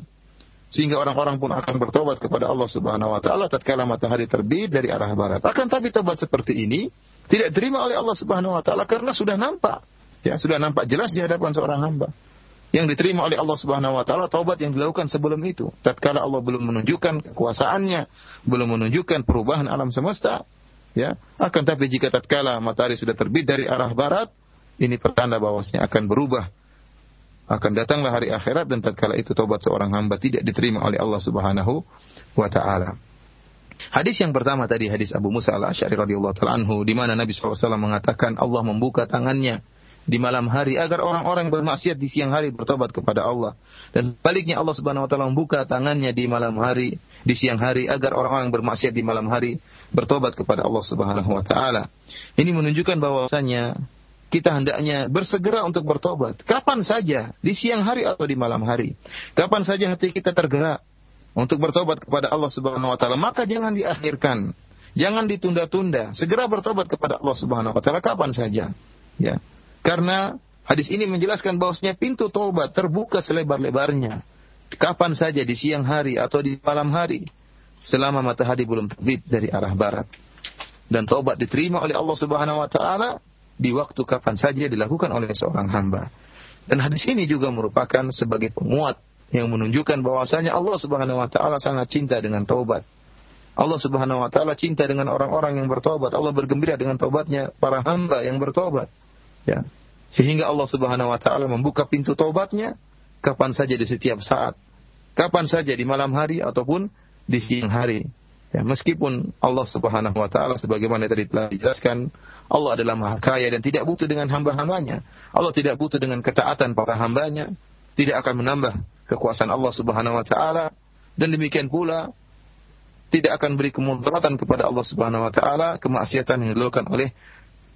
sehingga orang-orang pun akan bertobat kepada Allah Subhanahu wa taala tatkala matahari terbit dari arah barat. Akan tapi tobat seperti ini tidak diterima oleh Allah Subhanahu wa taala karena sudah nampak ya sudah nampak jelas di hadapan seorang hamba. Yang diterima oleh Allah Subhanahu wa taala taubat yang dilakukan sebelum itu. Tatkala Allah belum menunjukkan kekuasaannya, belum menunjukkan perubahan alam semesta, Ya, akan tapi jika tatkala matahari sudah terbit dari arah barat, ini pertanda bahwasanya akan berubah. Akan datanglah hari akhirat dan tatkala itu tobat seorang hamba tidak diterima oleh Allah Subhanahu wa taala. Hadis yang pertama tadi hadis Abu Musa al-Asy'ari radhiyallahu taala anhu di mana Nabi SAW mengatakan Allah membuka tangannya di malam hari agar orang-orang bermaksiat di siang hari bertobat kepada Allah. Dan baliknya Allah Subhanahu wa taala membuka tangannya di malam hari, di siang hari agar orang-orang bermaksiat di malam hari bertobat kepada Allah Subhanahu wa taala. Ini menunjukkan bahwasanya kita hendaknya bersegera untuk bertobat. Kapan saja, di siang hari atau di malam hari. Kapan saja hati kita tergerak untuk bertobat kepada Allah Subhanahu wa taala, maka jangan diakhirkan. Jangan ditunda-tunda. Segera bertobat kepada Allah Subhanahu wa taala kapan saja. Ya. Karena hadis ini menjelaskan bahwasanya pintu taubat terbuka selebar-lebarnya. Kapan saja di siang hari atau di malam hari. Selama matahari belum terbit dari arah barat. Dan taubat diterima oleh Allah Subhanahu wa taala di waktu kapan saja dilakukan oleh seorang hamba. Dan hadis ini juga merupakan sebagai penguat yang menunjukkan bahwasanya Allah Subhanahu wa taala sangat cinta dengan taubat. Allah Subhanahu wa taala cinta dengan orang-orang yang bertobat. Allah bergembira dengan taubatnya para hamba yang bertobat. Ya. Sehingga Allah Subhanahu wa taala membuka pintu taubatnya kapan saja di setiap saat. Kapan saja di malam hari ataupun di siang hari. Ya, meskipun Allah Subhanahu wa taala sebagaimana tadi telah dijelaskan, Allah adalah Maha Kaya dan tidak butuh dengan hamba-hambanya. Allah tidak butuh dengan ketaatan para hambanya, tidak akan menambah kekuasaan Allah Subhanahu wa taala dan demikian pula tidak akan beri kemudaratan kepada Allah Subhanahu wa taala kemaksiatan yang dilakukan oleh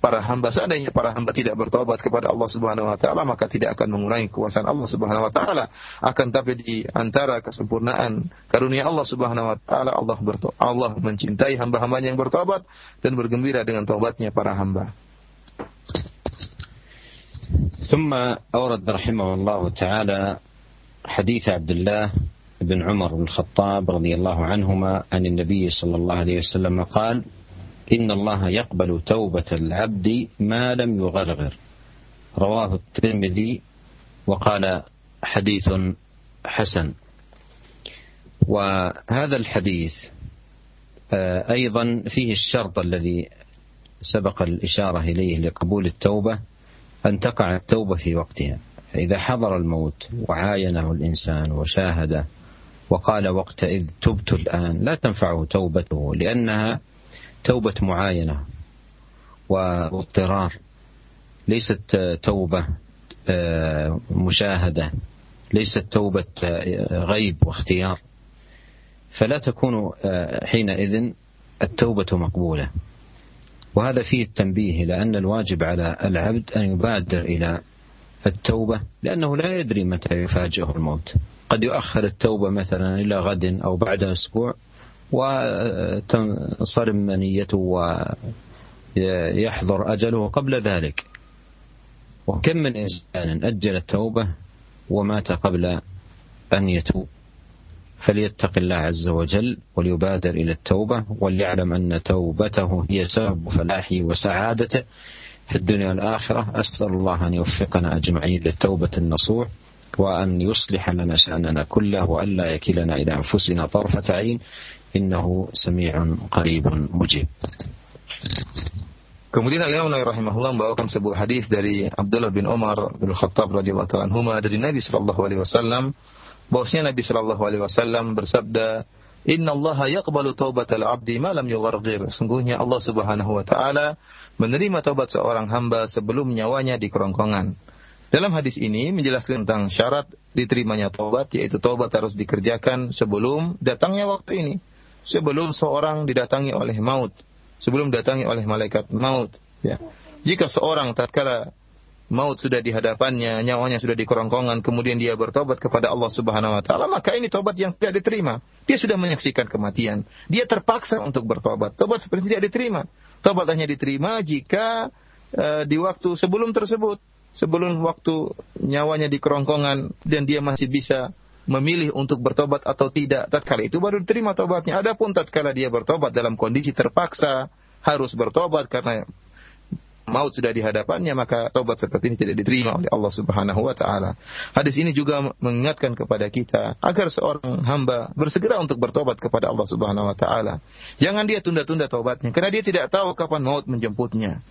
para hamba seandainya para hamba tidak bertobat kepada Allah Subhanahu wa taala maka tidak akan mengurangi kekuasaan Allah Subhanahu wa taala akan tapi di antara kesempurnaan karunia Allah Subhanahu wa taala Allah bertobat Allah mencintai hamba-hambanya yang bertobat dan bergembira dengan tobatnya para hamba ثم أورد رحمه الله تعالى حديث عبد الله بن عمر بن الخطاب رضي الله عنهما عن النبي صلى الله عليه وسلم قال إن الله يقبل توبة العبد ما لم يغرغر. رواه الترمذي وقال حديث حسن. وهذا الحديث آه، أيضا فيه الشرط الذي سبق الإشارة إليه لقبول التوبة أن تقع التوبة في وقتها. فإذا حضر الموت وعاينه الإنسان وشاهده وقال وقتئذ تبت الآن لا تنفعه توبته لأنها توبة معاينة واضطرار. ليست توبة آه، مشاهدة. ليست توبة آه، غيب واختيار. فلا تكون آه، حينئذ التوبة مقبولة. وهذا فيه التنبيه إلى أن الواجب على العبد أن يبادر إلى التوبة لأنه لا يدري متى يفاجئه الموت. قد يؤخر التوبة مثلا إلى غد أو بعد أسبوع وتنصرم منيته ويحضر أجله قبل ذلك. وكم من إنسان أجل التوبة ومات قبل أن يتوب؟ فليتق الله عز وجل وليبادر إلى التوبة وليعلم أن توبته هي سبب فلاحه وسعادته في الدنيا والآخرة. أسأل الله أن يوفقنا أجمعين للتوبة النصوح وأن يصلح لنا شأننا كله وأن لا يكلنا إلى أنفسنا طرفة عين. innahu sami'un qaribun mujib. Kemudian Al-Imam Nawawi rahimahullah membawakan sebuah hadis dari Abdullah bin Umar bin Khattab radhiyallahu taala anhuma dari Nabi sallallahu alaihi wasallam bahwasanya Nabi sallallahu alaihi wasallam bersabda Inna Allah yaqbalu taubat al-Abdi ma lam yughargir. Sungguhnya Allah Subhanahu wa taala menerima taubat seorang hamba sebelum nyawanya di kerongkongan. Dalam hadis ini menjelaskan tentang syarat diterimanya taubat yaitu taubat harus dikerjakan sebelum datangnya waktu ini. Sebelum seorang didatangi oleh maut, sebelum didatangi oleh malaikat maut, ya. Jika seorang tatkala maut sudah di hadapannya, nyawanya sudah di kerongkongan, kemudian dia bertobat kepada Allah Subhanahu wa taala, maka ini tobat yang tidak diterima. Dia sudah menyaksikan kematian. Dia terpaksa untuk bertobat. Tobat seperti tidak diterima. Tobat hanya diterima jika uh, di waktu sebelum tersebut, sebelum waktu nyawanya di kerongkongan dan dia masih bisa memilih untuk bertobat atau tidak. Tatkala itu baru diterima tobatnya. Adapun tatkala dia bertobat dalam kondisi terpaksa harus bertobat karena maut sudah di hadapannya maka taubat seperti ini tidak diterima oleh Allah Subhanahu wa taala. Hadis ini juga mengingatkan kepada kita agar seorang hamba bersegera untuk bertobat kepada Allah Subhanahu wa taala. Jangan dia tunda-tunda taubatnya karena dia tidak tahu kapan maut menjemputnya.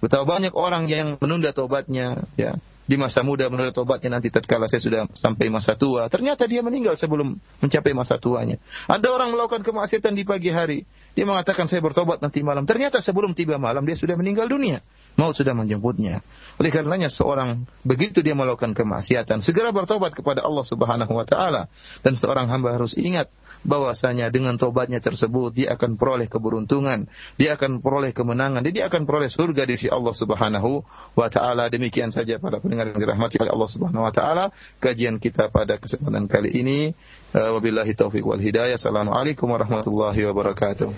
Betapa banyak orang yang menunda taubatnya ya di masa muda menurut tobatnya nanti tatkala saya sudah sampai masa tua. Ternyata dia meninggal sebelum mencapai masa tuanya. Ada orang melakukan kemaksiatan di pagi hari. Dia mengatakan saya bertobat nanti malam. Ternyata sebelum tiba malam dia sudah meninggal dunia. Maut sudah menjemputnya. Oleh karenanya seorang begitu dia melakukan kemaksiatan, segera bertobat kepada Allah Subhanahu wa taala dan seorang hamba harus ingat bahwasanya dengan tobatnya tersebut dia akan peroleh keberuntungan, dia akan peroleh kemenangan, dia akan peroleh surga di sisi Allah Subhanahu wa taala. Demikian saja para pendengar yang dirahmati oleh Allah Subhanahu wa taala, kajian kita pada kesempatan kali ini. Wabillahi taufik wal hidayah. Assalamualaikum warahmatullahi wabarakatuh.